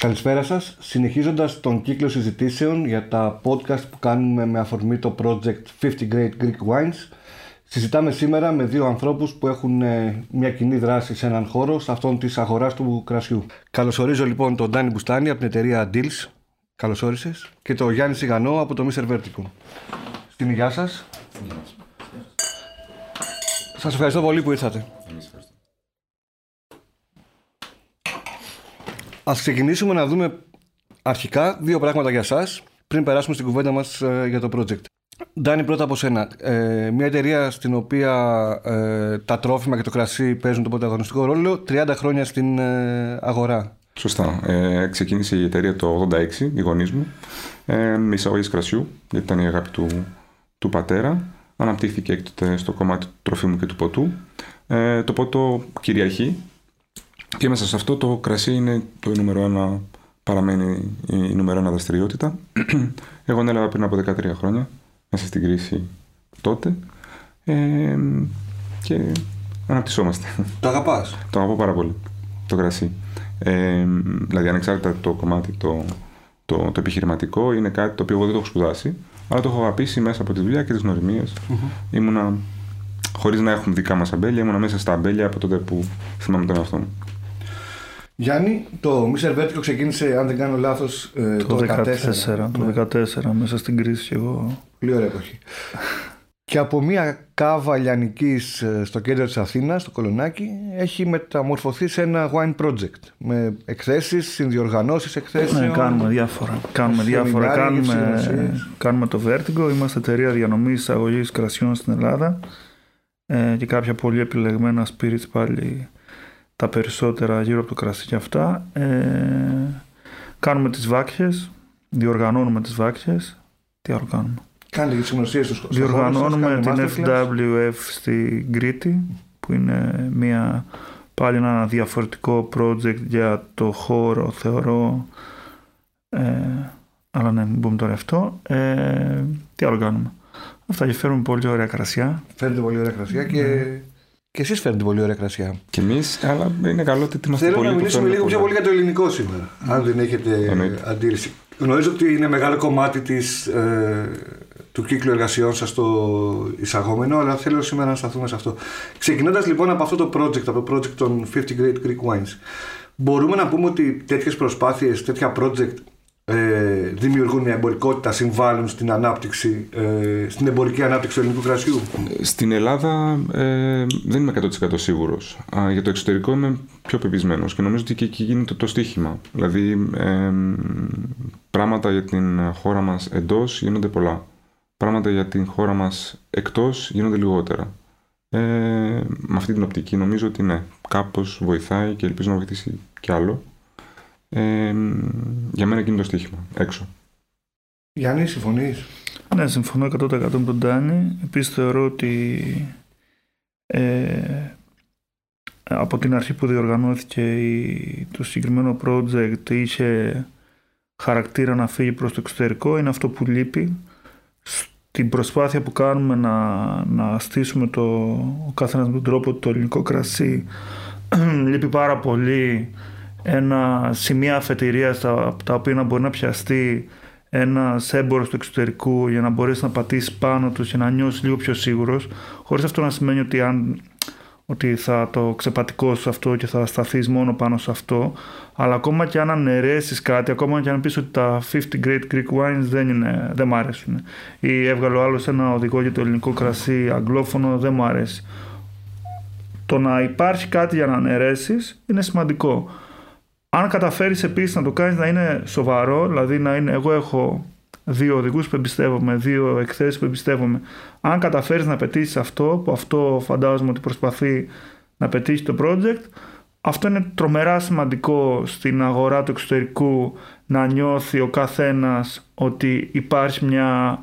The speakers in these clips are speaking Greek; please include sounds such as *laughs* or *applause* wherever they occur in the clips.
Καλησπέρα σας. Συνεχίζοντας τον κύκλο συζητήσεων για τα podcast που κάνουμε με αφορμή το project 50 Great Greek Wines, συζητάμε σήμερα με δύο ανθρώπους που έχουν ε, μια κοινή δράση σε έναν χώρο, σε αυτόν της αγοράς του κρασιού. Καλωσορίζω λοιπόν τον Ντάνι Μπουστάνη από την εταιρεία Deals. Καλώς όρισες. Και τον Γιάννη Σιγανό από το Mr. Vertical. Στην υγειά σας. Σας ευχαριστώ πολύ που ήρθατε. Ας ξεκινήσουμε να δούμε αρχικά δύο πράγματα για σας πριν περάσουμε στην κουβέντα μας ε, για το project. Ντάνι, πρώτα από σένα. Ε, μια εταιρεία στην οποία ε, τα τρόφιμα και το κρασί παίζουν τον πρωταγωνιστικό ρόλο 30 χρόνια στην ε, αγορά. Σωστά. Ε, ξεκίνησε η εταιρεία το 86, η γονείς μου, ε, με εισαγωγή κρασιού, γιατί ήταν η αγάπη του, του πατέρα. Αναπτύχθηκε έκτοτε στο κομμάτι του τροφίμου και του ποτού. Ε, το ποτό κυριαρχεί και μέσα σε αυτό το κρασί είναι το νούμερο ένα, παραμένει η νούμερο ένα δραστηριότητα. *clears throat* Εγώ ανέλαβα πριν από 13 χρόνια, μέσα στην κρίση τότε. Ε, και αναπτυσσόμαστε. Το αγαπάς; Το αγαπώ πάρα πολύ, το κρασί. Ε, δηλαδή, ανεξάρτητα το κομμάτι το, το, το, επιχειρηματικό, είναι κάτι το οποίο εγώ δεν το έχω σπουδάσει, αλλά το έχω αγαπήσει μέσα από τη δουλειά και τις γνωριμίες. Mm-hmm. Ήμουνα, χωρίς να έχουμε δικά μας αμπέλια, ήμουνα μέσα στα αμπέλια από τότε που θυμάμαι τον εαυτό μου. Γιάννη, το Mr. Vertigo ξεκίνησε, αν δεν κάνω λάθος, ε, το, το 2014. Το 2014, ναι. μέσα στην κρίση και εγώ. Πολύ ωραία εποχή. Και από μια κάβα λιανικής ε, στο κέντρο της Αθήνας, στο Κολονάκι, έχει μεταμορφωθεί σε ένα wine project με εκθέσεις, συνδιοργανώσεις εκθέσεων. Ναι, κάνουμε διάφορα. Κάνουμε διάφορα. Κάνουμε, κάνουμε το Vertigo. Είμαστε εταιρεία διανομής εισαγωγής κρασιών στην Ελλάδα ε, και κάποια πολύ επιλεγμένα spirits πάλι τα περισσότερα γύρω από το κρασί και αυτά. Ε, κάνουμε τις βάκχες, διοργανώνουμε τις βάκχες. Τι άλλο κάνουμε; Κάνετε και τις γνωσίες τους Διοργανώνουμε την FWF στη Κρήτη, που είναι μια, πάλι ένα διαφορετικό project για το χώρο, θεωρώ. Ε, αλλά ναι, μην πούμε τώρα αυτό. Ε, τι άλλο κάνουμε; Αυτά και φέρουμε πολύ ωραία κρασιά. Φέρνετε πολύ ωραία κρασιά και, ναι. Και εσείς φέρνετε πολύ ωραία κρασιά. Και εμείς, αλλά είναι καλό ότι είμαστε Θέλω πολύ. Θέλω να μιλήσουμε λίγο πιο πολύ για το ελληνικό σήμερα. Αν δεν έχετε αντίρρηση. Γνωρίζω ότι είναι μεγάλο κομμάτι της, ε, του κύκλου εργασιών σας το εισαγόμενο, αλλά θέλω σήμερα να σταθούμε σε αυτό. Ξεκινώντας λοιπόν από αυτό το project, από το project των 50 Great Greek Wines, μπορούμε να πούμε ότι τέτοιες προσπάθειες, τέτοια project ε, δημιουργούν μια εμπορικότητα, συμβάλλουν στην ανάπτυξη, ε, στην εμπορική ανάπτυξη του ελληνικού κρασιού. Στην Ελλάδα ε, δεν είμαι 100% σίγουρος. για το εξωτερικό είμαι πιο πεπισμένος και νομίζω ότι και εκεί γίνεται το στίχημα. Δηλαδή ε, πράγματα για την χώρα μας εντός γίνονται πολλά. Πράγματα για την χώρα μας εκτός γίνονται λιγότερα. Ε, με αυτή την οπτική νομίζω ότι ναι, κάπως βοηθάει και ελπίζω να βοηθήσει κι άλλο. Ε, για μένα εκείνο το στοίχημα, έξω. Γιάννη, συμφωνείς; Ναι, συμφωνώ 100% με τον Τάνι. Επίσης θεωρώ ότι ε, από την αρχή που διοργανώθηκε η, το συγκεκριμένο project είχε χαρακτήρα να φύγει προς το εξωτερικό. Είναι αυτό που λείπει. Στην προσπάθεια που κάνουμε να, να στήσουμε το, ο καθένας με τον τρόπο το ελληνικό κρασί *clears throat* λείπει πάρα πολύ ένα σημεία αφετηρίας τα, τα οποία να μπορεί να πιαστεί ένα έμπορο του εξωτερικού για να μπορέσει να πατήσει πάνω του και να νιώσει λίγο πιο σίγουρος, χωρίς αυτό να σημαίνει ότι, αν, ότι θα το ξεπατικώσει αυτό και θα σταθείς μόνο πάνω σε αυτό. Αλλά ακόμα και αν αναιρέσεις κάτι, ακόμα και αν πεις ότι τα 50 Great Greek Wines δεν, είναι, δεν μ' αρέσουν. Ή έβγαλε ο άλλος ένα οδηγό για το ελληνικό κρασί αγγλόφωνο, δεν μου αρέσει. Το να υπάρχει κάτι για να αναιρέσεις είναι σημαντικό. Αν καταφέρεις επίσης να το κάνεις να είναι σοβαρό, δηλαδή να είναι, εγώ έχω δύο οδηγούς που εμπιστεύομαι, δύο εκθέσεις που εμπιστεύομαι. Αν καταφέρεις να πετύχεις αυτό, που αυτό φαντάζομαι ότι προσπαθεί να πετύχει το project, αυτό είναι τρομερά σημαντικό στην αγορά του εξωτερικού να νιώθει ο καθένας ότι υπάρχει μια,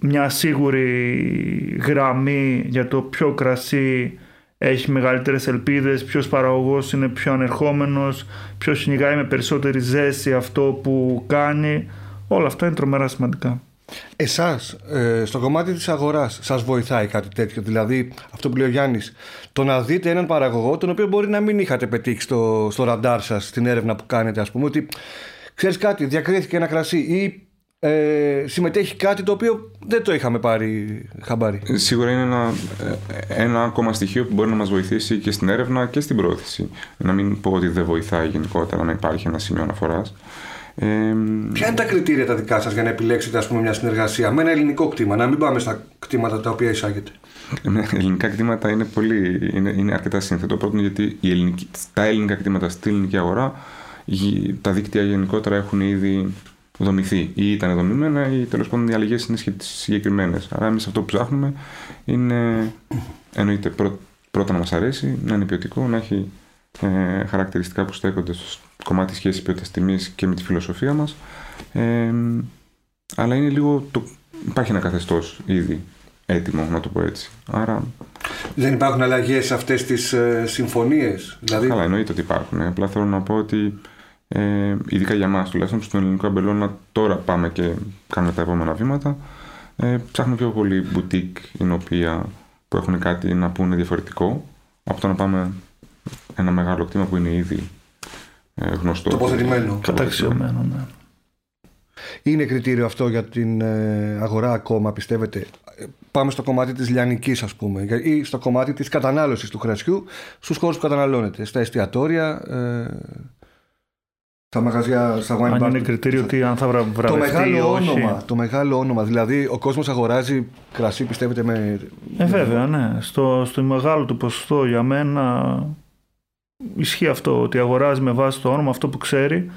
μια σίγουρη γραμμή για το ποιο κρασί έχει μεγαλύτερες ελπίδες, ποιος παραγωγός είναι πιο ανερχόμενος, ποιος κυνηγάει με περισσότερη ζέση αυτό που κάνει. Όλα αυτά είναι τρομερά σημαντικά. Εσάς, ε, στο κομμάτι της αγοράς, σας βοηθάει κάτι τέτοιο; Δηλαδή, αυτό που λέει ο Γιάννης, το να δείτε έναν παραγωγό, τον οποίο μπορεί να μην είχατε πετύχει στο, στο ραντάρ σας, στην έρευνα που κάνετε, ας πούμε, ότι ξέρεις κάτι, διακρίθηκε ένα κρασί ή ε, συμμετέχει κάτι το οποίο δεν το είχαμε πάρει χαμπάρι. Σίγουρα είναι ένα, ε, ένα ακόμα στοιχείο που μπορεί να μας βοηθήσει και στην έρευνα και στην πρόθεση. Να μην πω ότι δεν βοηθάει γενικότερα να υπάρχει ένα σημείο αναφοράς. Ε, Ποια είναι τα κριτήρια τα δικά σας για να επιλέξετε ας πούμε, μια συνεργασία με ένα ελληνικό κτήμα, να μην πάμε στα κτήματα τα οποία εισάγετε. Ναι, ελληνικά κτήματα είναι, πολύ, είναι, είναι αρκετά σύνθετο. Πρώτον, γιατί η ελληνική, τα ελληνικά κτήματα στην ελληνική αγορά, τα δίκτυα γενικότερα έχουν ήδη δομηθεί ή ήταν δομημένα ή τέλος πάντων οι αλλαγέ είναι συγκεκριμένες. Άρα, εμείς αυτό που ψάχνουμε είναι εννοείται πρώτα να μας αρέσει, να είναι ποιοτικό, να έχει ε, χαρακτηριστικά που στέκονται στο κομμάτι σχέσης ποιότητας τιμής και με τη φιλοσοφία μας. Ε, αλλά είναι λίγο. Το, υπάρχει ένα καθεστώς ήδη έτοιμο, να το πω έτσι. Άρα... Δεν υπάρχουν αλλαγές σε αυτές τις ε, συμφωνίες; Δηλαδή... Καλά, εννοείται ότι υπάρχουν. Απλά θέλω να πω ότι ε, ειδικά για εμάς τουλάχιστον στον ελληνικό αμπελώνα, τώρα πάμε και κάνουμε τα επόμενα βήματα. Ε, ψάχνουμε πιο πολύ boutique η οποία που έχουν κάτι να πούνε διαφορετικό από το να πάμε ένα μεγάλο κτήμα που είναι ήδη ε, γνωστό. Τοποθετημένο. Καταξιωμένο, ναι. Είναι κριτήριο αυτό για την ε, αγορά ακόμα, πιστεύετε; Πάμε στο κομμάτι της λιανικής ας πούμε ή στο κομμάτι της κατανάλωσης του κρασιού στους χώρους που καταναλώνεται, στα εστιατόρια, ε, στα μαγαζιά, στα wine Αν είναι κριτήριο ότι αν θα βραβευτεί το μεγάλο ή όχι; όνομα, το μεγάλο όνομα. Δηλαδή, ο κόσμος αγοράζει κρασί, πιστεύετε με. Ε, βέβαια, ναι. Στο, στο μεγάλο του ποσοστό για μένα ισχύει αυτό. Ότι αγοράζει με βάση το όνομα αυτό που ξέρει.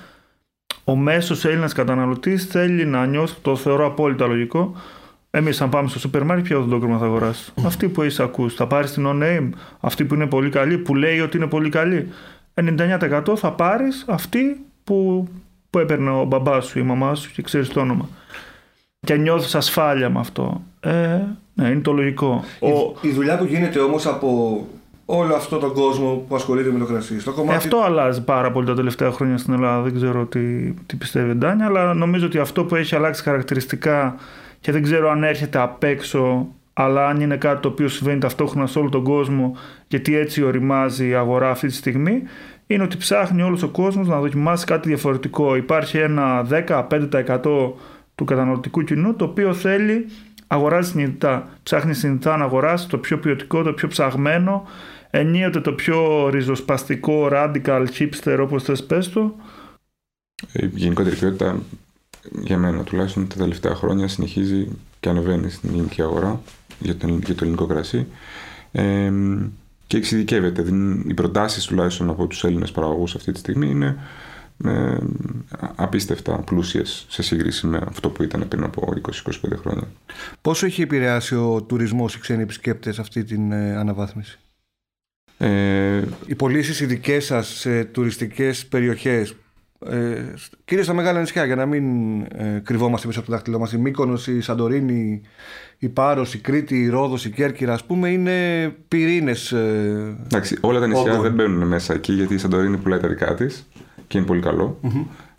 Ο μέσος Έλληνας καταναλωτής θέλει να νιώσει, το θεωρώ απόλυτα λογικό. Εμείς, αν πάμε στο σούπερ μάρκετ, ποιο οδοντόκρεμα θα αγοράσει; Αυτή που έχει ακούσει. Θα πάρεις την on name, αυτή που είναι πολύ καλή, που λέει ότι είναι πολύ καλή. 99% θα πάρεις αυτή που, που έπαιρνε ο μπαμπάς σου ή η μαμά σου και ξέρεις το όνομα. Και νιώθεις ασφάλεια με αυτό. Ε, ναι, είναι το λογικό. Η, ο... η δουλειά που γίνεται όμως από όλο αυτό τον κόσμο που ασχολείται με το κρασί. Στο κομμάτι... Αυτό αλλάζει πάρα πολύ τα τελευταία χρόνια στην Ελλάδα. Δεν ξέρω τι, τι πιστεύει η Ντάνια, αλλά νομίζω ότι αυτό που έχει αλλάξει χαρακτηριστικά και δεν ξέρω αν έρχεται απ' έξω, αλλά αν είναι κάτι το οποίο συμβαίνει ταυτόχρονα σε όλο τον κόσμο, γιατί έτσι οριμάζει η αγορά αυτή τη στιγμή, είναι ότι ψάχνει όλος ο κόσμος να δοκιμάσει κάτι διαφορετικό. Υπάρχει ένα 10-5% του καταναλωτικού κοινού το οποίο θέλει αγοράζει συνειδητά. Ψάχνει συνειδητά να αγοράσει το πιο ποιοτικό, το πιο ψαγμένο, ενίοτε το πιο ριζοσπαστικό, radical, chipster όπως θες πες το. Η γενικότερη ποιότητα για μένα τουλάχιστον τα τελευταία χρόνια συνεχίζει και ανεβαίνει στην ελληνική αγορά για το, για το ελληνικό κρασί. Ε, και εξειδικεύεται. Οι προτάσεις τουλάχιστον από τους Έλληνες παραγωγούς αυτή τη στιγμή είναι ε, απίστευτα πλούσιες σε σύγκριση με αυτό που ήταν πριν από 20-25 χρόνια. Πόσο έχει επηρεάσει ο τουρισμός οι ξένοι επισκέπτες αυτή την ε, αναβάθμιση, ε, Οι πωλήσεις οι δικέ σας σε τουριστικές περιοχές, ε, κυρίω στα μεγάλα νησιά, για να μην ε, κρυβόμαστε πίσω από το δάχτυλό μας, η Μύκονος, η Σαντορίνη, η Πάρος, η Κρήτη, η Ρόδος, η Κέρκυρα, ας πούμε, είναι πυρήνες ε, Εντάξει, όλα τα νησιά δεν μπαίνουν μέσα εκεί, γιατί η Σαντορίνη πουλάει τα δικά της και είναι πολύ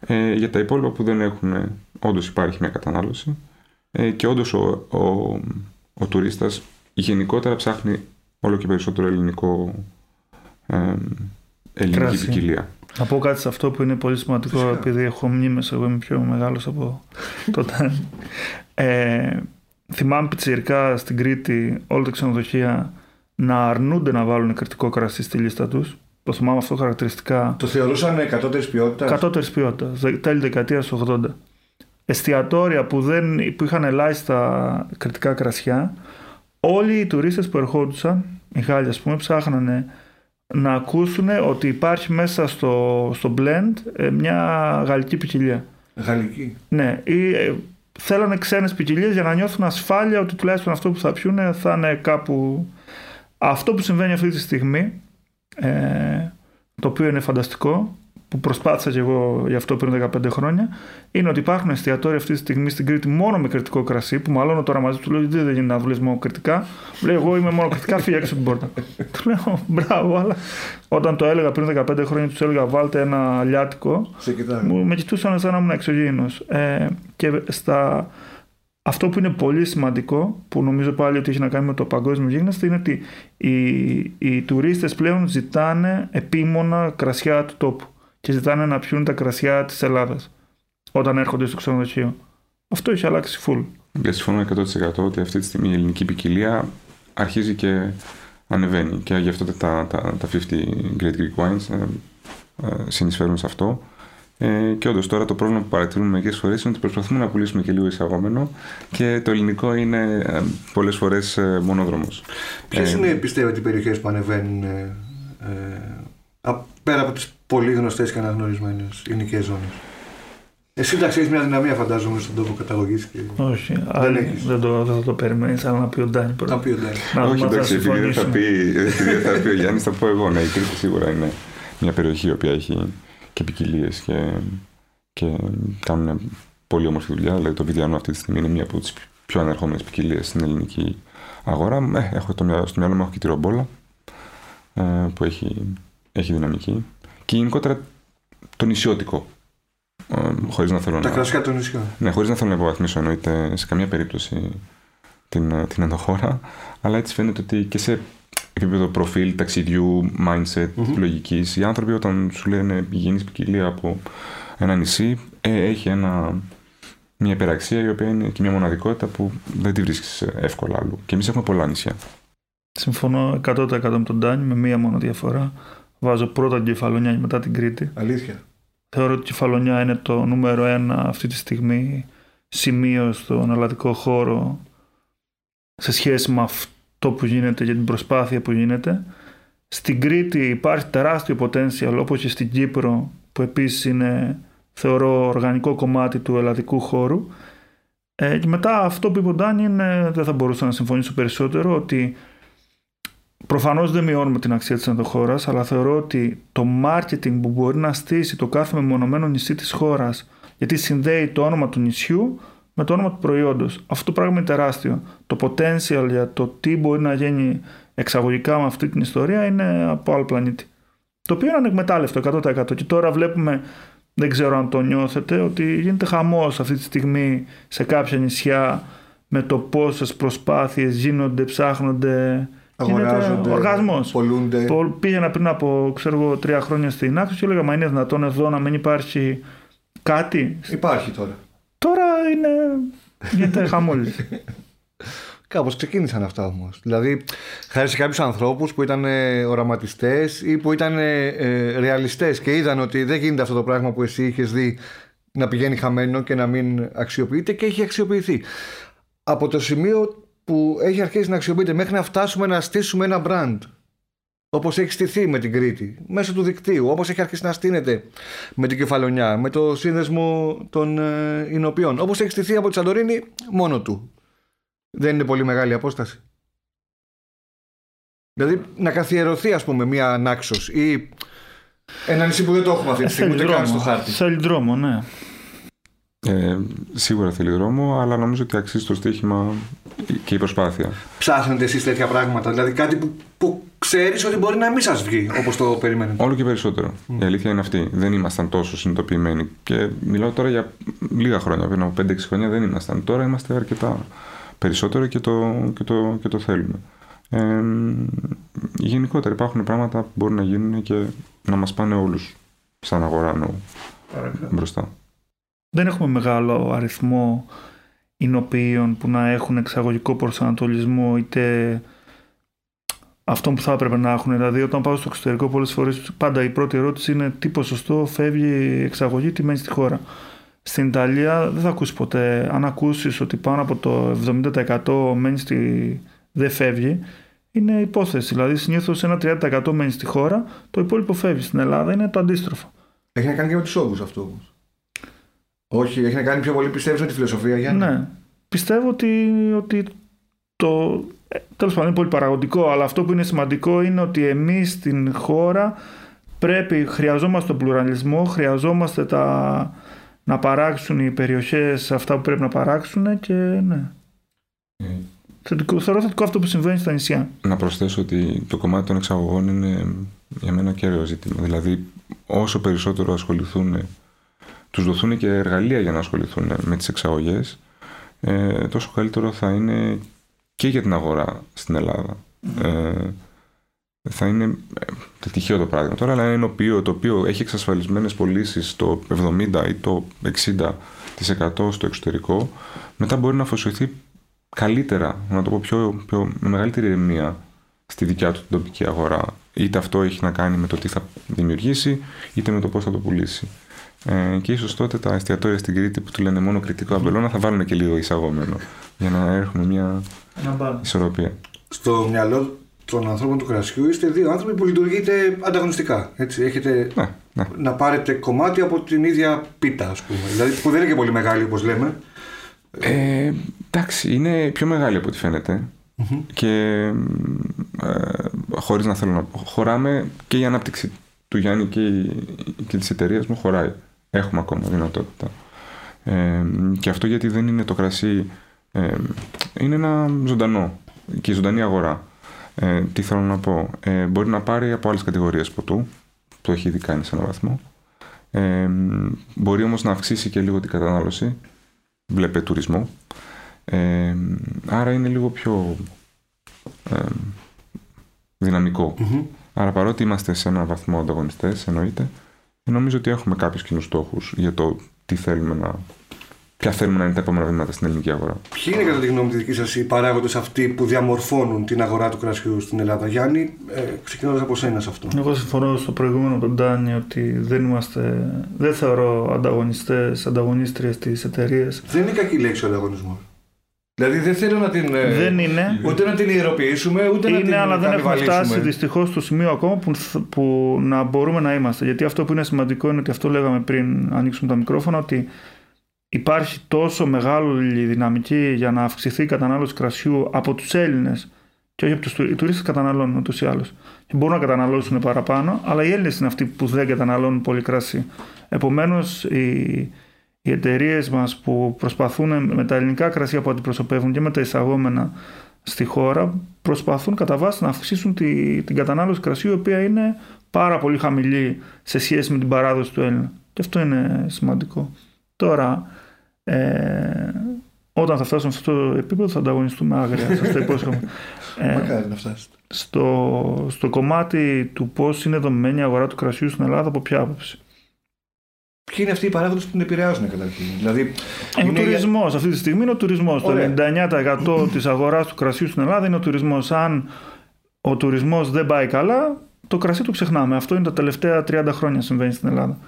Ε, για τα υπόλοιπα που δεν έχουν, όντως υπάρχει μια κατανάλωση. Ε, και όντως ο, ο, ο τουρίστας γενικότερα ψάχνει όλο και περισσότερο ελληνικό ε, ελληνική Κράση. ποικιλία. Να πω κάτι σε αυτό που είναι πολύ σημαντικό, επειδή έχω μνήμες, εγώ είμαι πιο μεγάλος από *laughs* τότε. Ε, θυμάμαι πιτσιρικά στην Κρήτη όλα τα ξενοδοχεία να αρνούνται να βάλουν κριτικό κρασί στη λίστα τους. Το θυμάμαι αυτό χαρακτηριστικά. Το θεωρούσαν κατώτερη ποιότητας; Κατώτερη ποιότητας. Τέλη δεκαετίας 80. Εστιατόρια που, δεν, που είχαν ελάχιστα κριτικά κρασιά, όλοι οι τουρίστες που ερχόντουσαν, οι Γάλλοι ας πούμε, ψάχνανε να ακούσουν ότι υπάρχει μέσα στο, στο blend ε, μια γαλλική ποικιλία. Γαλλική. Ναι, ή ε, θέλανε ξένες ποικιλίες για να νιώθουν ασφάλεια ότι τουλάχιστον αυτό που θα πιούνε θα είναι κάπου... Αυτό που συμβαίνει αυτή τη στιγμή, ε, το οποίο είναι φανταστικό, που προσπάθησα και εγώ γι' αυτό πριν 15 χρόνια, είναι ότι υπάρχουν εστιατόρια αυτή τη στιγμή στην Κρήτη μόνο με κριτικό κρασί, που μάλλον τώρα μαζί του λέω δεν γίνεται να δουλεύεις μόνο κριτικά. Μου λέει: Εγώ είμαι μόνο κριτικά, φύγει έξω την πόρτα. *laughs* του λέω: Μπράβο, αλλά όταν το έλεγα πριν 15 χρόνια, τους έλεγα: Βάλτε ένα λιάτικο. Μου, με κοιτούσαν σαν να ήμουν εξωγήινος. Ε, και στα αυτό που είναι πολύ σημαντικό, που νομίζω πάλι ότι έχει να κάνει με το παγκόσμιο γίγνεσθε, είναι ότι οι, οι τουρίστες πλέον ζητάνε επίμονα κρασιά του τόπου και ζητάνε να πιούν τα κρασιά της Ελλάδας όταν έρχονται στο ξενοδοχείο. Αυτό έχει αλλάξει full. Και συμφωνώ 100% ότι αυτή τη στιγμή η ελληνική ποικιλία αρχίζει και ανεβαίνει και γι' αυτό τα, τα, τα 50 Great Greek Wines ε, ε, συνεισφέρουν σε αυτό. Ε, και όντως τώρα το πρόβλημα που παρατηρούμε μερικές φορές είναι ότι προσπαθούμε να πουλήσουμε και λίγο εισαγόμενο και το ελληνικό είναι ε, πολλές φορές ε, μονόδρομος. Ποιες ε, είναι, πιστεύετε, οι περιοχές που ανεβαίνουν ε, ε, πέρα από τις πολύ γνωστές και αναγνωρισμένες ελληνικέ ζώνες. Εσύ εντάξει, έχεις μια δυναμία, φαντάζομαι, στον τόπο καταγωγής. Και... Όχι, δεν, άλλη, δεν, το, δεν θα το περιμένεις, αλλά να πει ο Ντάνι πρώτα. Να πει ο Ντάνι. Όχι, εντάξει, επειδή δεν θα πει, θα πει ο Γιάννης, θα πω εγώ. Ναι, η Κρήτη σίγουρα είναι μια περιοχή η οποία έχει και ποικιλίες και, και κάνουν πολύ όμορφη δουλειά. Δηλαδή το Βιδιανό αυτή τη στιγμή είναι μία από τις πιο ανερχόμενες ποικιλίες στην ελληνική αγορά. Ε, έχω το, στο μυαλό μου έχω και τη ρομπόλα ε, που έχει, έχει δυναμική. Και γενικότερα το νησιώτικο. Ε, χωρίς να θέλω Τα να... κλασικά των νησιών. Ναι, χωρίς να θέλω να υποβαθμίσω εννοείται σε καμία περίπτωση την, την ενδοχώρα. Αλλά έτσι φαίνεται ότι και σε επίπεδο προφίλ, ταξιδιού, mindset, mm-hmm. λογικής. Οι άνθρωποι όταν σου λένε υγιεινή ποικιλία από ένα νησί, ε, έχει ένα, μια υπεραξία η οποία είναι και μια μοναδικότητα που δεν τη βρίσκεις εύκολα αλλού. Και εμείς έχουμε πολλά νησιά. Συμφωνώ 100% με τον Τάνι, με μία μόνο διαφορά. Βάζω πρώτα την Κεφαλονιά και μετά την Κρήτη. Αλήθεια. Θεωρώ ότι η Κεφαλονιά είναι το νούμερο ένα αυτή τη στιγμή σημείο στον ελλαδικό χώρο σε σχέση με αυτό το που γίνεται και την προσπάθεια που γίνεται. Στην Κρήτη υπάρχει τεράστιο potential όπως και στην Κύπρο που επίσης είναι θεωρώ οργανικό κομμάτι του ελλαδικού χώρου. Ε, και μετά αυτό που είπε ο Ντάνι είναι, δεν θα μπορούσα να συμφωνήσω περισσότερο, ότι προφανώς δεν μειώνουμε την αξία της ενδοχώρας, αλλά θεωρώ ότι το marketing που μπορεί να στήσει το κάθε μεμονωμένο νησί της χώρας, γιατί συνδέει το όνομα του νησιού με το όνομα του προϊόντος. Αυτό το πράγμα είναι τεράστιο. Το potential για το τι μπορεί να γίνει εξαγωγικά με αυτή την ιστορία είναι από άλλο πλανήτη. Το οποίο είναι ανεκμετάλλευτο 100%. Και τώρα βλέπουμε, δεν ξέρω αν το νιώθετε, ότι γίνεται χαμός αυτή τη στιγμή σε κάποια νησιά με το πόσες προσπάθειες γίνονται, ψάχνονται. Αγοράζονται, οργασμός. πολλούνται. Πήγαινα πριν από ξέρω, τρία χρόνια στην άκρη και έλεγα Μα είναι δυνατόν εδώ να μην υπάρχει κάτι; Υπάρχει τώρα. Τώρα είναι. γίνεται χαμόλη. *laughs* Κάπως ξεκίνησαν αυτά όμως. Δηλαδή, χάρη σε κάποιους ανθρώπους που ήταν ε, οραματιστές ή που ήταν ε, ε, ρεαλιστές και είδαν ότι δεν γίνεται αυτό το πράγμα που εσύ είχες δει να πηγαίνει χαμένο και να μην αξιοποιείται και έχει αξιοποιηθεί. Από το σημείο που έχει αρχίσει να αξιοποιείται μέχρι να φτάσουμε να στήσουμε ένα brand όπως έχει στηθεί με την Κρήτη, μέσω του δικτύου, όπως έχει αρχίσει να στείνεται με την Κεφαλονιά, με το σύνδεσμο των ε, Ινοποιών, όπως έχει στηθεί από τη Σαντορίνη μόνο του. Δεν είναι πολύ μεγάλη απόσταση. Δηλαδή να καθιερωθεί ας πούμε μια ανάξος ή ένα νησί που δεν το έχουμε αυτή τη στιγμή, ούτε καν στο χάρτη. Θέλει δρόμο, ναι. Ε, σίγουρα θέλει δρόμο, αλλά νομίζω ότι αξίζει το στοίχημα και η προσπάθεια. Ψάχνετε εσείς τέτοια πράγματα, δηλαδή κάτι που, που ξέρεις ότι μπορεί να μην σας βγει όπως το περιμένετε. Όλο και περισσότερο. Η αλήθεια είναι αυτή. Δεν ήμασταν τόσο συνειδητοποιημένοι. Και μιλάω τώρα για λίγα χρόνια. Πριν από 5-6 χρόνια δεν ήμασταν. Τώρα είμαστε αρκετά περισσότερο και το, και το, και το θέλουμε. Ε, γενικότερα υπάρχουν πράγματα που μπορούν να γίνουν και να μας πάνε όλους σαν αγορά μπροστά. Δεν έχουμε μεγάλο αριθμό εινοποιείων που να έχουν εξαγωγικό προσανατολισμό είτε αυτό που θα έπρεπε να έχουν. Δηλαδή, όταν πάω στο εξωτερικό, πολλές φορές πάντα η πρώτη ερώτηση είναι τι ποσοστό φεύγει εξαγωγή, τι μένει στη χώρα. Στην Ιταλία δεν θα ακούσεις ποτέ. Αν ακούσεις ότι πάνω από το 70% μένει στη. δεν φεύγει, είναι υπόθεση. Δηλαδή, συνήθως ένα 30% μένει στη χώρα, το υπόλοιπο φεύγει. Στην Ελλάδα είναι το αντίστροφο. Έχει να κάνει και με τους όγκους αυτό όμως. Όχι, έχει να κάνει πιο πολύ πιστεύεις με τη φιλοσοφία, Γιάννη; Ναι. Πιστεύω ότι, ότι το. Ε, Τέλος πάντων είναι πολύ παραγωγικό, αλλά αυτό που είναι σημαντικό είναι ότι εμείς στην χώρα πρέπει, χρειαζόμαστε τον πλουραλισμό, χρειαζόμαστε τα, να παράξουν οι περιοχές αυτά που πρέπει να παράξουν και ναι. Ε, θετικό, θεωρώ θετικό αυτό που συμβαίνει στα νησιά. Να προσθέσω ότι το κομμάτι των εξαγωγών είναι για μένα κέριο ζήτημα. Δηλαδή όσο περισσότερο ασχοληθούν τους δοθούν και εργαλεία για να ασχοληθούν με τις εξαγωγές ε, τόσο καλύτερο θα είναι και για την αγορά στην Ελλάδα. Ε, θα είναι ε, τυχαίο το πράγμα τώρα, αλλά είναι ένα οποίο, το οποίο έχει εξασφαλισμένες πωλήσεις το 70% ή το 60% στο εξωτερικό, μετά μπορεί να αφοσιωθεί καλύτερα, να το πω πιο, πιο, με μεγαλύτερη ηρεμία στη δικιά του την τοπική αγορά. Είτε αυτό έχει να κάνει με το τι θα δημιουργήσει, είτε με το πώς θα το πουλήσει. Ε, και ίσως τότε τα εστιατόρια στην Κρήτη που του λένε μόνο κριτικό αμπελώνα θα βάλουν και λίγο εισαγόμενο για να έχουμε μια ισορροπία. Στο μυαλό των ανθρώπων του κρασιού είστε δύο άνθρωποι που λειτουργείτε ανταγωνιστικά. Έτσι. Έχετε ναι, ναι. να πάρετε κομμάτι από την ίδια πίτα, ας πούμε. Δηλαδή που δεν είναι και πολύ μεγάλη όπως λέμε. Ε, εντάξει, είναι πιο μεγάλη από ό,τι και ε, χωρίς να θέλω να πω, χωράμε και η ανάπτυξη του Γιάννη και, και της εταιρείας μου χωράει. Έχουμε ακόμα δυνατότητα. Ε, και αυτό γιατί δεν είναι το κρασί, ε, είναι ένα ζωντανό και η ζωντανή αγορά. Ε, τι θέλω να πω, ε, μπορεί να πάρει από άλλες κατηγορίες ποτού, το έχει ήδη κάνει σε έναν βαθμό. Ε, μπορεί όμως να αυξήσει και λίγο την κατανάλωση, βλέπε τουρισμό. Ε, άρα είναι λίγο πιο ε, δυναμικο Άρα παρότι είμαστε σε έναν βαθμό ανταγωνιστές, εννοείται, νομίζω ότι έχουμε κάποιους κοινούς στόχους για το τι θέλουμε να ποια θέλουμε να είναι τα επόμενα βήματα στην ελληνική αγορά. Ποιοι είναι κατά τη γνώμη τη δική σας οι παράγοντες αυτοί που διαμορφώνουν την αγορά του κρασιού στην Ελλάδα, Γιάννη, ε, ξεκινώντας από σένα σε αυτό. Εγώ συμφωνώ στο προηγούμενο τον Ντάνι ότι δεν είμαστε, δεν θεωρώ ανταγωνιστές, ανταγωνίστριες τη εταιρεία. Δεν είναι κακή λέξη ο ανταγωνισμός. Δηλαδή δεν θέλω να την. Ε, δεν είναι. Ούτε να την ιεροποιήσουμε, ούτε είναι, να την. Είναι, αλλά δεν έχουμε φτάσει δυστυχώς στο σημείο ακόμα που, που να μπορούμε να είμαστε. Γιατί αυτό που είναι σημαντικό είναι ότι αυτό λέγαμε πριν ανοίξουμε τα μικρόφωνα, ότι υπάρχει τόσο μεγάλη δυναμική για να αυξηθεί η κατανάλωση κρασιού από τους Έλληνες και όχι από τους Οι τουρίστες καταναλώνουν ούτως ή άλλως. Μπορούν να καταναλώσουν παραπάνω, αλλά οι Έλληνες είναι αυτοί που δεν καταναλώνουν πολύ κρασί. Επομένως, οι, οι εταιρείες μας που προσπαθούν με τα ελληνικά κρασιά που αντιπροσωπεύουν και με τα εισαγόμενα στη χώρα, προσπαθούν κατά βάση να αυξήσουν τη, την κατανάλωση κρασιού, η οποία είναι πάρα πολύ χαμηλή σε σχέση με την παράδοση του Έλληνα. Και αυτό είναι σημαντικό. Τώρα, ε, όταν θα φτάσουμε σε αυτό το επίπεδο θα ανταγωνιστούμε άγρια. Σας το υπόσχομαι. *laughs* ε, Μακάρι να φτάσετε. Στο, στο κομμάτι του πώς είναι δομημένη η αγορά του κρασιού στην Ελλάδα, από ποια άποψη; Ποιοι είναι αυτοί οι παράγοντες που την επηρεάζουν καταρχήν; Δηλαδή, ε, ο τουρισμός. Αυτή τη στιγμή είναι ο τουρισμός. Το 99% *clears throat* της αγοράς του κρασιού στην Ελλάδα είναι ο τουρισμός. Αν ο τουρισμός δεν πάει καλά, το κρασί το ξεχνάμε. Αυτό είναι τα τελευταία 30 χρόνια συμβαίνει στην Ελλάδα.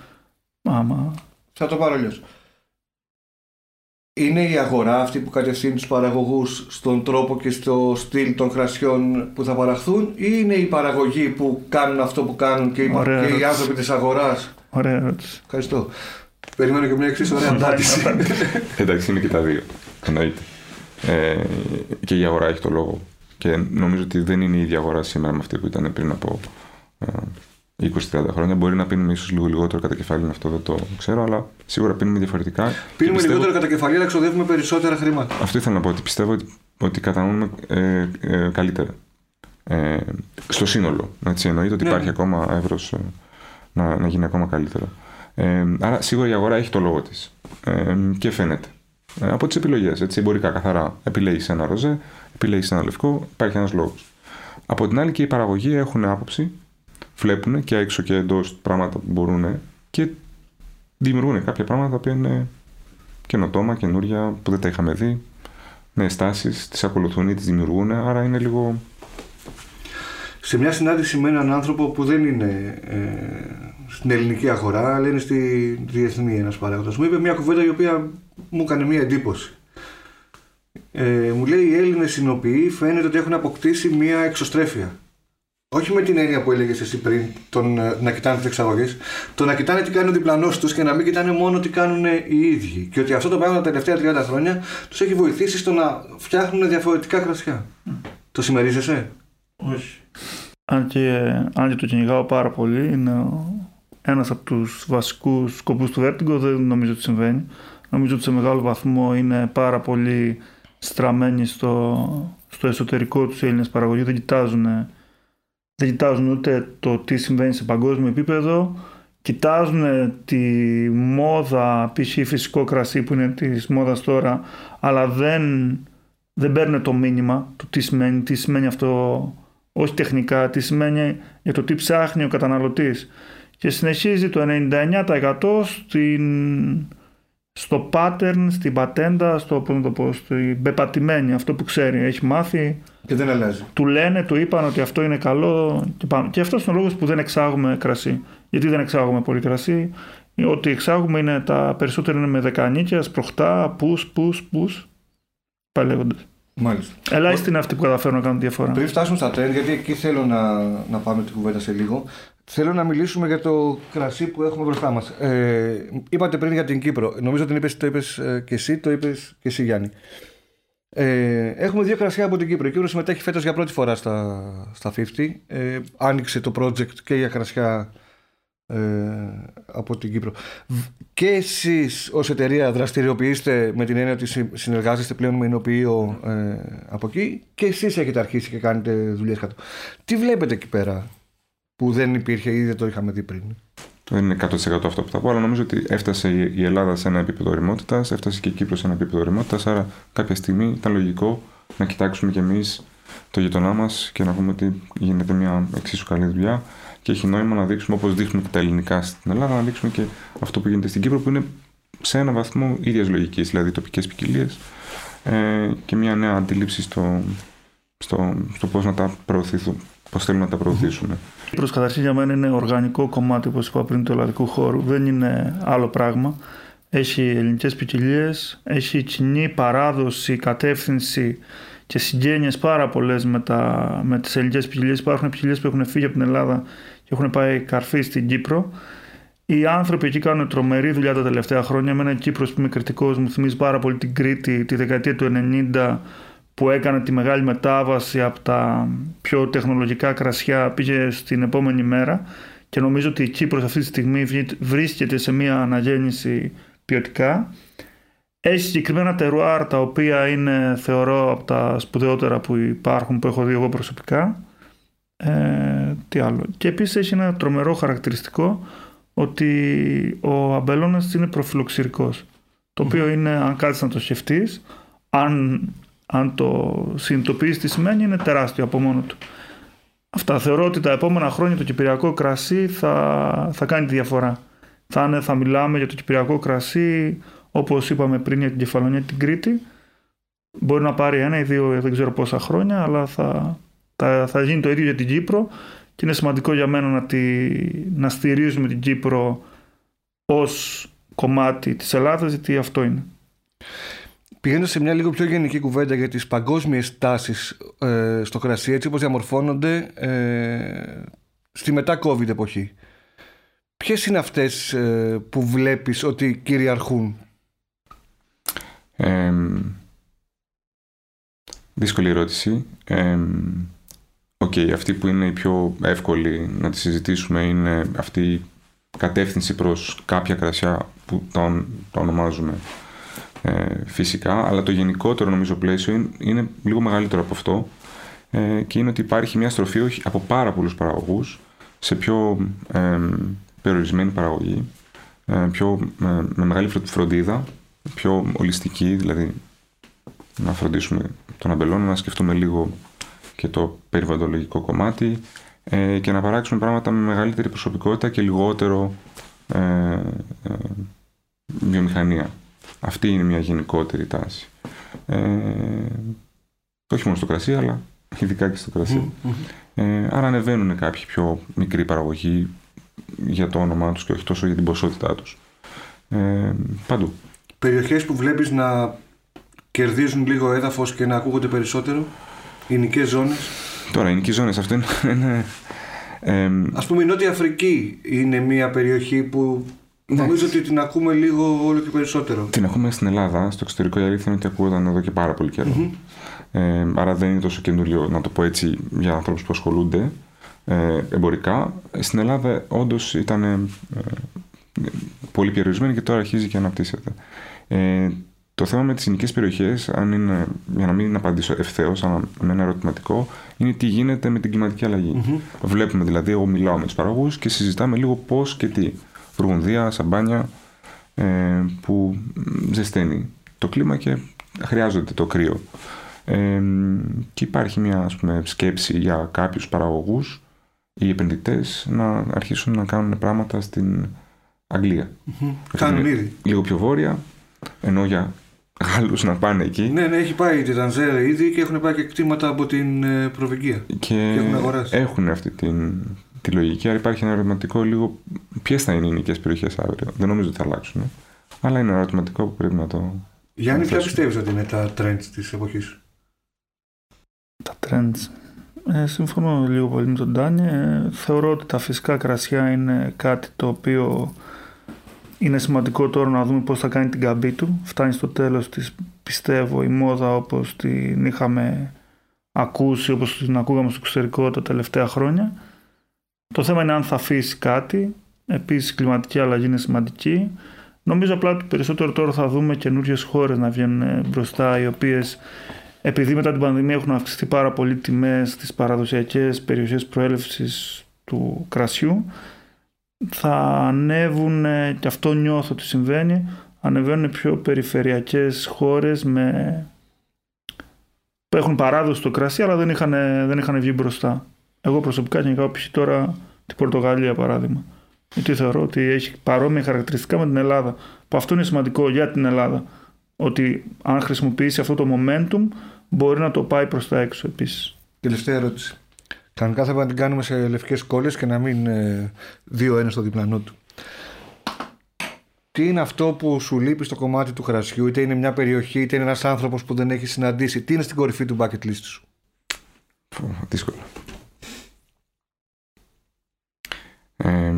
Άμα... Θα το πάρω αλλιώς. Είναι η αγορά αυτή που κατευθύνει τους παραγωγούς στον τρόπο και στο στυλ των κρασιών που θα παραχθούν ή είναι οι παραγωγοί που κάνουν αυτό που κάνουν και οι, και οι άνθρωποι της αγοράς; Ωραία ερώτηση. Ευχαριστώ. Περιμένω και μια εξής ωραία απάντηση. Εντάξει, είναι και τα δύο. Εννοείται. Ε, και η αγορά έχει το λόγο. Και νομίζω ότι δεν είναι η ίδια αγορά σήμερα με αυτή που ήταν πριν από ε, 20-30 χρόνια. Μπορεί να πίνουμε ίσως λίγο λιγότερο κατά κεφάλι, αυτό δεν το ξέρω, αλλά σίγουρα πίνουμε διαφορετικά. Πίνουμε πιστεύω... λιγότερο κατά κεφάλι, αλλά ξοδεύουμε περισσότερα χρήματα. Αυτό ήθελα να πω, ότι πιστεύω ότι, ότι κατανοούμε ε, ε, καλύτερα. Ε, στο σύνολο. Έτσι, εννοείται ότι ναι. υπάρχει ακόμα εύρος ε, να, να γίνει ακόμα καλύτερο. Ε, άρα σίγουρα η αγορά έχει το λόγο της. Ε, και φαίνεται. Ε, από τις επιλογές, έτσι, εμπορικά καθαρά. Επιλέγει ένα ροζέ, επιλέγει ένα λευκό, υπάρχει ένας λόγος. Από την άλλη και οι παραγωγοί έχουν άποψη βλέπουν και έξω και εντός πράγματα που μπορούν και δημιουργούν κάποια πράγματα τα οποία είναι καινοτόμα, καινούρια, που δεν τα είχαμε δει. Ναι, στάσει, τις ακολουθούν ή τις δημιουργούν, άρα είναι λίγο. Σε μια συνάντηση με έναν άνθρωπο που δεν είναι ε, στην ελληνική αγορά, αλλά είναι στη διεθνή ένας παράγοντας, μου είπε μια κουβέντα η οποία μου έκανε μια εντύπωση. Ε, μου λέει οι Έλληνες συνοποιοί φαίνεται ότι έχουν αποκτήσει μια εξωστρέφεια. Όχι με την έννοια που έλεγες εσύ πριν, τον, ε, να κοιτάνε τις εξαγωγές, το να κοιτάνε τι κάνει ο διπλανό τους και να μην κοιτάνε μόνο τι κάνουν οι ίδιοι. Και ότι αυτό το πράγμα τα τελευταία 30 χρόνια τους έχει βοηθήσει στο να φτιάχνουν διαφορετικά κρασιά. Το συμμερίζεσαι, Όχι. Αν και, αν και το κυνηγάω πάρα πολύ, είναι ένας από τους βασικούς σκοπούς του Vertigo, δεν νομίζω ότι συμβαίνει. Νομίζω ότι σε μεγάλο βαθμό είναι πάρα πολύ στραμμένοι στο, στο εσωτερικό τους Έλληνες παραγωγή, δεν κοιτάζουν δεν κοιτάζουν ούτε το τι συμβαίνει σε παγκόσμιο επίπεδο κοιτάζουν τη μόδα π.χ. φυσικό κρασί που είναι της μόδας τώρα αλλά δεν, δεν παίρνουν το μήνυμα του τι σημαίνει, τι σημαίνει αυτό όχι τεχνικά, τι σημαίνει για το τι ψάχνει ο καταναλωτής και συνεχίζει το 99% στην, στο pattern, στην πατέντα, στο, πώς το πω, στην πεπατημένη, αυτό που ξέρει, έχει μάθει. Και δεν αλλάζει. Του λένε, του είπαν ότι αυτό είναι καλό και πάμε. Και αυτός είναι ο λόγος που δεν εξάγουμε κρασί. Γιατί δεν εξάγουμε πολύ κρασί; Ό,τι εξάγουμε είναι τα περισσότερα είναι με δεκανίκια, σπροχτά, πους, πους, πους. Παλεύοντας. Μάλιστα. Ελάχιστοι είναι αυτοί που καταφέρουν να κάνουν διαφορά. Πριν φτάσουμε στα τρέντ, γιατί εκεί θέλω να, να πάμε την κουβέντα σε λίγο, θέλω να μιλήσουμε για το κρασί που έχουμε μπροστά μας. Ε, είπατε πριν για την Κύπρο. Νομίζω ότι το είπες ε, και εσύ, το είπες και εσύ Γιάννη. Ε, έχουμε δύο κρασιά από την Κύπρο. Η Κύπρος συμμετέχει φέτος για πρώτη φορά στα, στα 50. Ε, άνοιξε το project και για κρασιά ε, από την Κύπρο. Και εσείς ως εταιρεία δραστηριοποιείστε με την έννοια ότι συνεργάζεστε πλέον με ενοποιείο ε, από εκεί και εσείς έχετε αρχίσει και κάνετε δουλειές κάτω. Τι βλέπετε εκεί πέρα που δεν υπήρχε ή δεν το είχαμε δει πριν; Δεν είναι 100% αυτό που θα πω, αλλά νομίζω ότι έφτασε η Ελλάδα σε ένα επίπεδο ρημότητα, έφτασε και η Κύπρος σε ένα επίπεδο ρημότητα. Άρα κάποια στιγμή ήταν λογικό να κοιτάξουμε κι εμείς το γειτονά μας και να πούμε ότι γίνεται μια εξίσου καλή δουλειά και έχει νόημα να δείξουμε όπως δείχνουμε και τα ελληνικά στην Ελλάδα, να δείξουμε και αυτό που γίνεται στην Κύπρο που είναι σε ένα βαθμό ίδιας λογικής, δηλαδή τοπικές ποικιλίες ε, και μια νέα αντίληψη στο, στο, στο πώς να τα προωθήσουμε, πώς θέλουμε να τα προωθήσουμε. Η Κύπρος καταρχήν για μένα είναι οργανικό κομμάτι, όπως είπα πριν, του ελλαδικού χώρου. Δεν είναι άλλο πράγμα. Έχει ελληνικές ποικιλίες, έχει κοινή παράδοση, κατεύθυνση και συγγένειες πάρα πολλές με, με τις ελληνικές ποικιλίες. Υπάρχουν ποικιλίες που έχουν φύγει από την Ελλάδα και έχουν πάει καρφί στην Κύπρο. Οι άνθρωποι εκεί κάνουν τρομερή δουλειά τα τελευταία χρόνια. Εμένα η Κύπρος που είμαι κριτικός μου θυμίζει πάρα πολύ την Κρήτη τη δεκαετία του 90 που έκανε τη μεγάλη μετάβαση από τα πιο τεχνολογικά κρασιά πήγε στην επόμενη μέρα και νομίζω ότι η Κύπρος αυτή τη στιγμή βρίσκεται σε μια αναγέννηση ποιοτικά. Έχει συγκεκριμένα τερουάρ τα οποία είναι θεωρώ από τα σπουδαιότερα που υπάρχουν που έχω δει εγώ προσωπικά. Ε, τι άλλο. Και επίσης έχει ένα τρομερό χαρακτηριστικό ότι ο αμπελώνας είναι προφυλοξηρικός. Το οποίο είναι, αν κάτσεις να το σκεφτείς, αν, αν το συνειδητοποιείς τι σημαίνει, είναι τεράστιο από μόνο του. Αυτά. Θεωρώ ότι τα επόμενα χρόνια το κυπριακό κρασί θα, θα κάνει τη διαφορά. Θα, θα μιλάμε για το κυπριακό κρασί, όπως είπαμε πριν για την Κεφαλονιά την Κρήτη. Μπορεί να πάρει ένα ή δύο, δεν ξέρω πόσα χρόνια, αλλά θα, θα, θα γίνει το ίδιο για την Κύπρο και είναι σημαντικό για μένα να, τη, να στηρίζουμε την Κύπρο ως κομμάτι της Ελλάδας γιατί αυτό είναι. Πηγαίνω σε μια λίγο πιο γενική κουβέντα για τις παγκόσμιες τάσεις ε, στο κρασί έτσι όπως διαμορφώνονται ε, στη μετά COVID εποχή. Ποιες είναι αυτές ε, που βλέπεις ότι κυριαρχούν; Δύσκολη ερώτηση. OK, okay, αυτή που είναι η πιο εύκολη να τη συζητήσουμε είναι αυτή η κατεύθυνση προς κάποια κρασιά που τα, ονομάζουμε ε, φυσικά, αλλά το γενικότερο νομίζω πλαίσιο είναι, λίγο μεγαλύτερο από αυτό ε, και είναι ότι υπάρχει μια στροφή από πάρα πολλούς παραγωγούς σε πιο ε, περιορισμένη παραγωγή, ε, πιο, με μεγάλη φροντίδα, πιο ολιστική, δηλαδή να φροντίσουμε τον αμπελόνο, να σκεφτούμε λίγο και το περιβαλλοντολογικό κομμάτι ε, και να παράξουμε πράγματα με μεγαλύτερη προσωπικότητα και λιγότερο ε, ε, βιομηχανία. Αυτή είναι μια γενικότερη τάση. Ε, όχι μόνο στο κρασί, αλλά ειδικά και στο κρασί. Ε, άρα ανεβαίνουν κάποιοι πιο μικρή παραγωγή για το όνομά τους και όχι τόσο για την ποσότητά τους. Ε, παντού. Περιοχές που βλέπεις να κερδίζουν λίγο έδαφος και να ακούγονται περισσότερο; Ινικές ζώνες; Τώρα, οι νοικές ζώνες αυτό είναι... Ε, Ας πούμε η Νότια Αφρική είναι μια περιοχή που ναι. νομίζω ότι την ακούμε λίγο όλο και περισσότερο. Την ακούμε στην Ελλάδα, στο εξωτερικό η αλήθεια είναι ότι ακούγονταν εδώ και πάρα πολύ καιρό. Ε, άρα δεν είναι τόσο καινούριο να το πω έτσι για ανθρώπους που ασχολούνται ε, εμπορικά. Στην Ελλάδα όντως ήταν ε, πολύ περιορισμένη και τώρα αρχίζει και αναπτύσσεται. Ε, το θέμα με τις ελληνικές περιοχές, αν είναι, για να μην απαντήσω ευθέως, αλλά με ένα ερωτηματικό, είναι τι γίνεται με την κλιματική Βλέπουμε δηλαδή, εγώ μιλάω με τους παραγωγού και συζητάμε λίγο πώς και τι. βουργουνδία, σαμπάνια, ε, που ζεσταίνει το κλίμα και χρειάζονται το κρύο. Ε, και υπάρχει μια ας πούμε, σκέψη για κάποιους παραγωγούς ή επενδυτές να αρχίσουν να κάνουν πράγματα στην Αγγλία. Mm-hmm. Κάνουν ήδη. Λίγο πιο βόρεια, ενώ για Γάλλους να πάνε εκεί. Ναι, ναι, έχει πάει η Τανζέρα ήδη και έχουν πάει και κτήματα από την ε, Προβυγγία. Και, και έχουν αγοράσει. Έχουν αυτή την, τη λογική. Άρα υπάρχει ένα ερωτηματικό λίγο ποιες θα είναι οι νοικέ περιοχές αύριο. Δεν νομίζω ότι θα αλλάξουν. Ε. Αλλά είναι ένα ερωτηματικό που πρέπει να το. Γιάννη, ποια πιστεύεις ότι είναι τα trends της εποχής; Τα trends. Ε, συμφωνώ λίγο πολύ με τον Τάνι. Ε, θεωρώ ότι τα φυσικά κρασιά είναι κάτι το οποίο είναι σημαντικό τώρα να δούμε πώς θα κάνει την καμπή του. Φτάνει στο τέλος της, πιστεύω, η μόδα όπως την είχαμε ακούσει, όπως την ακούγαμε στο εξωτερικό τα τελευταία χρόνια. Το θέμα είναι αν θα αφήσει κάτι. Επίσης η κλιματική αλλαγή είναι σημαντική. Νομίζω απλά ότι περισσότερο τώρα θα δούμε καινούριες χώρες να βγαίνουν μπροστά, οι οποίες επειδή μετά την πανδημία έχουν αυξηθεί πάρα πολύ τιμές στις παραδοσιακές περιοχές προέλευσης του κρασιού θα ανέβουν και αυτό νιώθω ότι συμβαίνει ανεβαίνουν πιο περιφερειακές χώρες με... που έχουν παράδοση στο κρασί αλλά δεν είχαν, δεν είχαν βγει μπροστά. Εγώ προσωπικά γενικά π.χ. τώρα την Πορτογαλία παράδειγμα. Γιατί θεωρώ ότι έχει παρόμοια χαρακτηριστικά με την Ελλάδα. Που αυτό είναι σημαντικό για την Ελλάδα. Ότι αν χρησιμοποιήσει αυτό το momentum μπορεί να το πάει προς τα έξω επίσης. Τελευταία ερώτηση. Κανονικά θα να την κάνουμε σε λευκές κόλλες και να μην ε, δύο ένα στο διπλανό του. Τι είναι αυτό που σου λείπει στο κομμάτι του χρασιού, είτε είναι μια περιοχή, είτε είναι ένας άνθρωπος που δεν έχει συναντήσει. Τι είναι στην κορυφή του bucket list σου; Δύσκολο. Ε,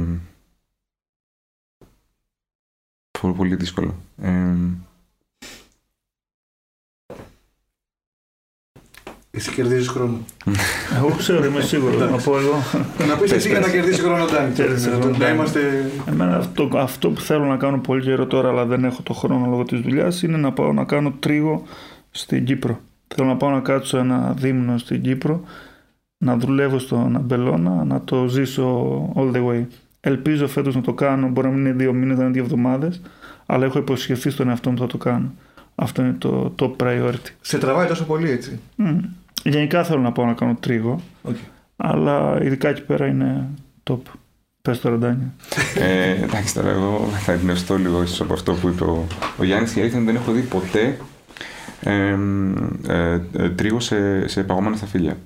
πολύ, πολύ δύσκολο. Ε, Εσύ κερδίζεις χρόνο. *laughs* Εγώ ξέρω, είμαι σίγουρος. να πω εγώ. Να πεις εσύ για να κερδίσει χρόνο, Ντάνι. Να είμαστε. Εμένα αυτό, αυτό που θέλω να κάνω πολύ καιρό τώρα, αλλά δεν έχω το χρόνο λόγω της δουλειάς, είναι να πάω να κάνω τρίγο στην Κύπρο. Θέλω να πάω να κάτσω ένα δίμηνο στην Κύπρο, να δουλεύω στον Αμπελώνα, να το ζήσω all the way. Ελπίζω φέτος να το κάνω. Μπορεί να μην είναι δύο μήνες, να είναι δύο εβδομάδες, αλλά έχω υποσχεθεί στον εαυτό μου ότι θα το κάνω. Αυτό είναι το top priority. Σε τραβάει τόσο πολύ έτσι. Mm. Γενικά θέλω να πάω να κάνω τρίγο. Okay. Αλλά ειδικά εκεί πέρα είναι top. Πες το Ροντάνια. ε, εντάξει, τώρα εγώ θα εμπνευστώ λίγο ίσως από αυτό που είπε ο, ο Γιάννης. Η αλήθεια δεν έχω δει ποτέ ε, ε, ε, τρίγο σε, σε παγωμένα σταφύλια.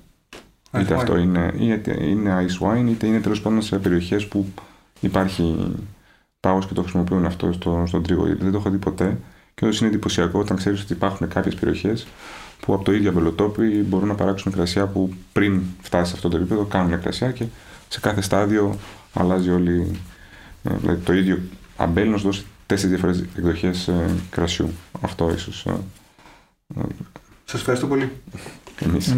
Είτε αυτό είναι, είτε είναι ice wine, είτε είναι τέλος πάντων σε περιοχές που υπάρχει πάγος και το χρησιμοποιούν αυτό στο, στον τρίγο. Δεν το έχω δει ποτέ. Και όντω είναι εντυπωσιακό όταν ξέρεις ότι υπάρχουν κάποιες περιοχές που από το ίδιο αμπελοτόπι μπορούν να παράξουν κρασιά που πριν φτάσει σε αυτό το επίπεδο κάνουν κρασιά και σε κάθε στάδιο αλλάζει όλη. Ε, δηλαδή το ίδιο αμπέλ να σου δώσει τέσσερις διαφορετικέ εκδοχές ε, κρασιού. Αυτό ίσως. Σας ευχαριστώ πολύ. Εμείς.